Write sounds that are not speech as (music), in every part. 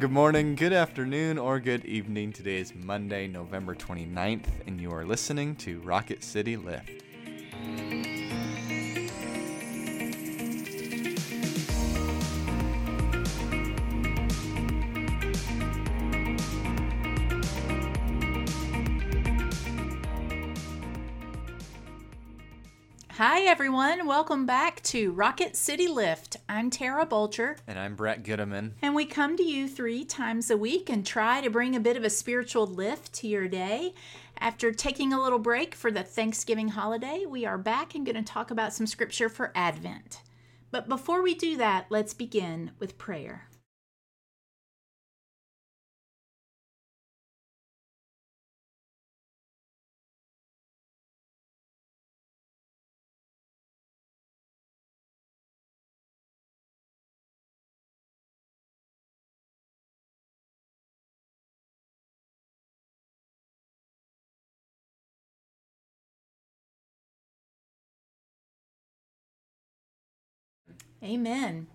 Good morning, good afternoon, or good evening. Today is Monday, November 29th, and you are listening to Rocket City Lift. Hi, everyone. Welcome back to Rocket City Lift. I'm Tara Bulger, And I'm Brett Goodeman. and we come to you three times a week and try to bring a bit of a spiritual lift to your day. After taking a little break for the Thanksgiving holiday, we are back and going to talk about some scripture for Advent. But before we do that, let's begin with prayer. Amen.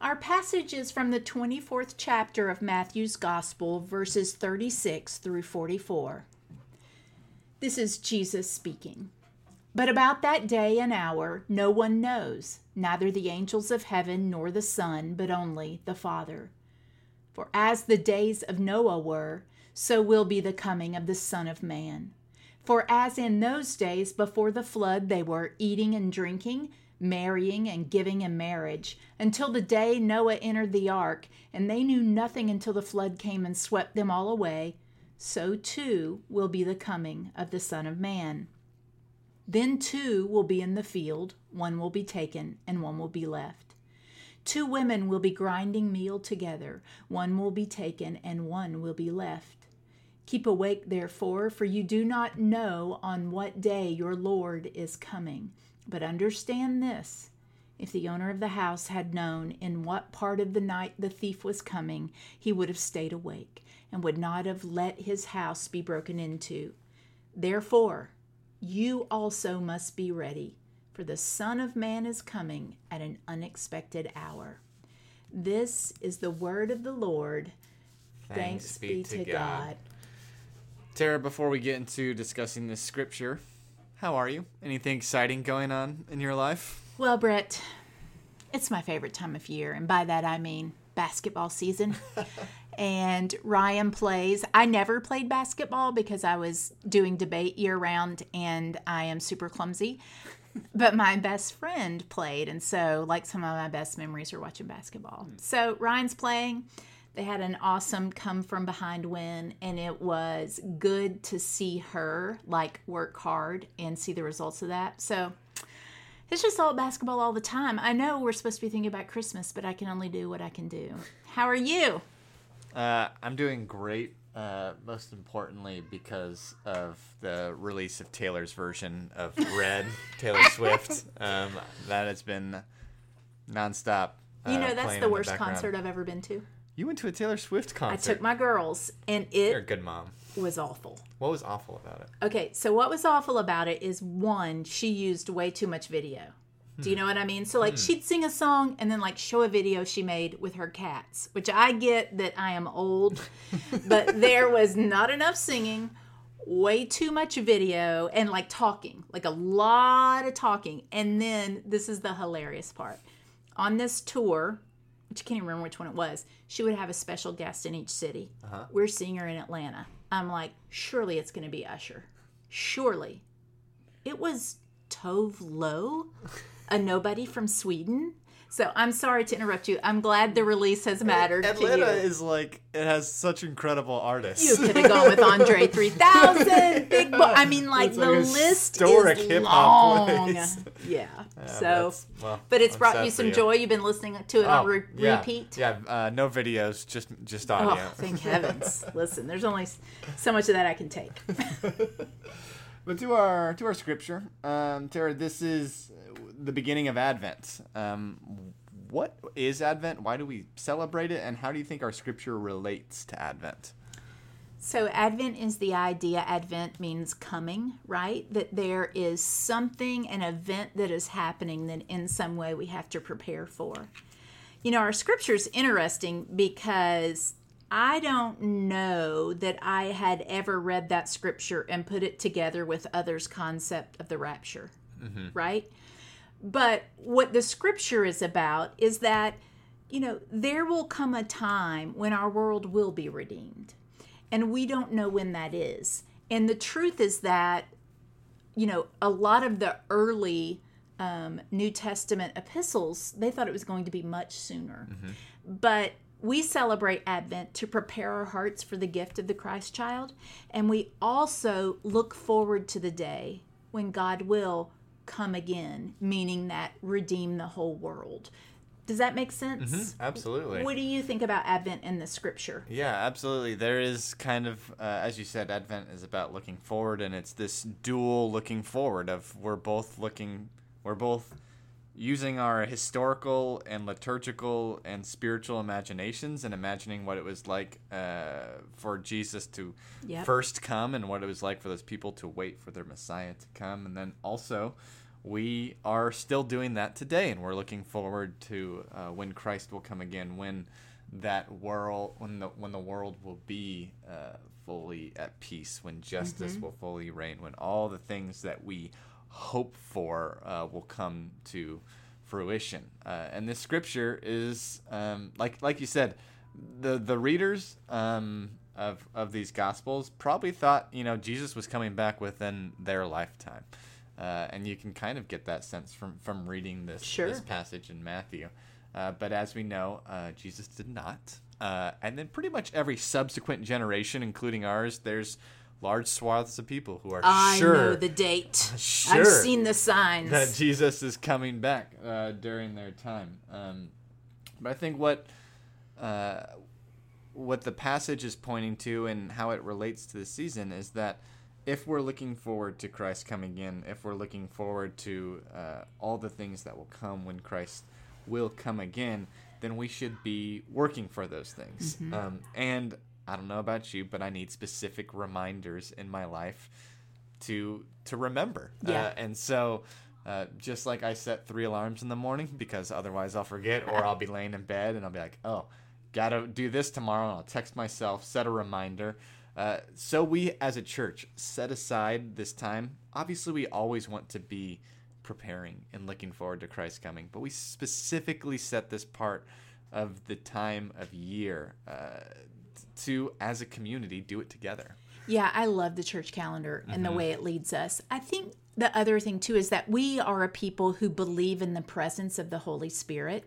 Our passage is from the 24th chapter of Matthew's Gospel, verses 36 through 44. This is Jesus speaking. But about that day and hour no one knows, neither the angels of heaven nor the Son, but only the Father. For as the days of Noah were, so will be the coming of the Son of Man. For as in those days before the flood they were eating and drinking, marrying and giving in marriage, until the day Noah entered the ark, and they knew nothing until the flood came and swept them all away, so too will be the coming of the Son of Man. Then two will be in the field, one will be taken, and one will be left. Two women will be grinding meal together, one will be taken, and one will be left. Keep awake, therefore, for you do not know on what day your Lord is coming. But understand this if the owner of the house had known in what part of the night the thief was coming, he would have stayed awake and would not have let his house be broken into. Therefore, you also must be ready, for the Son of Man is coming at an unexpected hour. This is the word of the Lord. Thanks, be, to God. Tara, before we get into discussing this scripture, how are you? Anything exciting going on in your life? Well, Brett, it's my favorite time of year, and by that I mean basketball season. (laughs) and Ryan plays. I never played basketball because I was doing debate year round and I am super clumsy. (laughs) But my best friend played, and so like some of my best memories are watching basketball. So Ryan's playing. They had an awesome come from behind win, and it was good to see her like work hard and see the results of that. So it's just all basketball all the time. I know we're supposed to be thinking about Christmas, but I can only do what I can do. How are you? Uh, I'm doing great. Uh, most importantly, because of the release of Taylor's version of (laughs) Red, Taylor Swift. Um, that has been nonstop. You uh, know, that's playing the worst concert I've ever been to. You went to a Taylor Swift concert. I took my girls, and it You're a good mom. was awful. What was awful about it? Okay, so what was awful about it is one, she used way too much video. Do you hmm. know what I mean? So like hmm. she'd sing a song and then like show a video she made with her cats, which I get that I am old, (laughs) but there was not enough singing, way too much video and like talking, like a lot of talking. And then this is the hilarious part. On this tour, which I can't even remember which one it was, she would have a special guest in each city. Uh-huh. We're seeing her in Atlanta. I'm like, surely it's going to be Usher. Surely. It was Tove Lo, a nobody from Sweden. So I'm sorry to interrupt you. I'm glad the release has mattered Atlanta to you. is like it has such incredible artists. You could have gone with Andre (laughs) 3000, Big Boi. I mean, like the list is hip-hop long. place. (laughs) Yeah. Yeah, so, well, but it's I'm brought you some joy. You've been listening to it on Oh, re- yeah, repeat. Yeah, uh, no videos, just just Oh, audio. thank (laughs) heavens! Listen, there's only so much of that I can take. But to our to our scripture, um, Tara, this is the beginning of Advent. Um, what is Advent? Why do we celebrate it? And how do you think our scripture relates to Advent? So, Advent is the idea, Advent means coming, right? That there is something, an event that is happening that in some way we have to prepare for. You know, our scripture is interesting because I don't know that I had ever read that scripture and put it together with others' concept of the rapture, right? But what the scripture is about is that, you know, there will come a time when our world will be redeemed. And we don't know when that is. And the truth is that, you know, a lot of the early um, New Testament epistles, they thought it was going to be much sooner. But we celebrate Advent to prepare our hearts for the gift of the Christ child. And we also look forward to the day when God will come again, meaning that redeem the whole world. Does that make sense? Absolutely. What do you think about Advent in the scripture? Yeah, absolutely. There is kind of, uh, as you said, Advent is about looking forward, and it's this dual looking forward of we're both looking, we're both using our historical and liturgical and spiritual imaginations and imagining what it was like uh, for Jesus to Yep. first come and what it was like for those people to wait for their Messiah to come, and then also. We are still doing that today, and we're looking forward to uh, when Christ will come again, when that world when the when the world will be uh, fully at peace when justice will fully reign when all the things that we hope for uh, will come to fruition. Uh, and this scripture is um, like like you said the the readers um, of of these gospels probably thought you know Jesus was coming back within their lifetime uh, and you can kind of get that sense from from reading this Sure. this passage in Matthew. Uh, but as we know, uh, Jesus did not. Uh, and then pretty much every subsequent generation, including ours, there's large swaths of people who are I sure know the date. (laughs) Sure. I've seen the signs. that Jesus is coming back uh, during their time. Um, but I think what uh, what the passage is pointing to and how it relates to the season is that if we're looking forward to Christ coming in, if we're looking forward to uh, all the things that will come when Christ will come again, then we should be working for those things. Um, and I don't know about you, but I need specific reminders in my life to to remember. Yeah. Uh, and so, uh, just like I set three alarms in the morning because otherwise I'll forget, or I'll be laying in bed and I'll be like, oh, gotta do this tomorrow. And I'll text myself, set a reminder. Uh, so we as a church set aside this time. Obviously, we always want to be preparing and looking forward to Christ coming, but we specifically set this part of the time of year uh, to, as a community, do it together. Yeah, I love the church calendar and the Mm-hmm. way it leads us. I think the other thing too is that we are a people who believe in the presence of the Holy Spirit.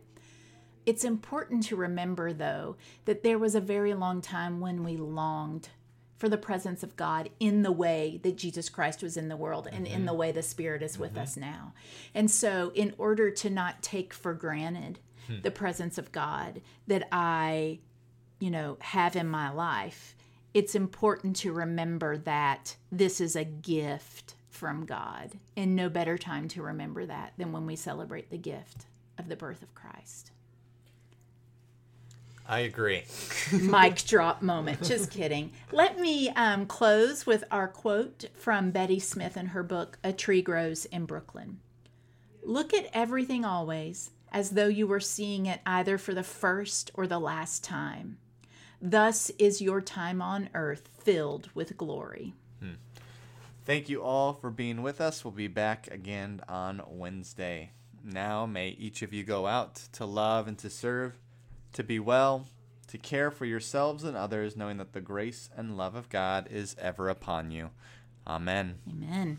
It's important to remember, though, that there was a very long time when we longed for the presence of God in the way that Jesus Christ was in the world and in mm-hmm. the way the Spirit is with mm-hmm. us now. And so, in order to not take for granted hmm. the presence of God that I, you know, have in my life, it's important to remember that this is a gift from God. And no better time to remember that than when we celebrate the gift of the birth of Christ. I agree. (laughs) Mic drop moment. Just kidding. Let me um, close with our quote from Betty Smith in her book, A Tree Grows in Brooklyn. Look at everything always as though you were seeing it either for the first or the last time. Thus is your time on earth filled with glory. Thank you all for being with us. We'll be back again on Wednesday. Now, may each of you go out to love and to serve, to be well, to care for yourselves and others, knowing that the grace and love of God is ever upon you. Amen. Amen.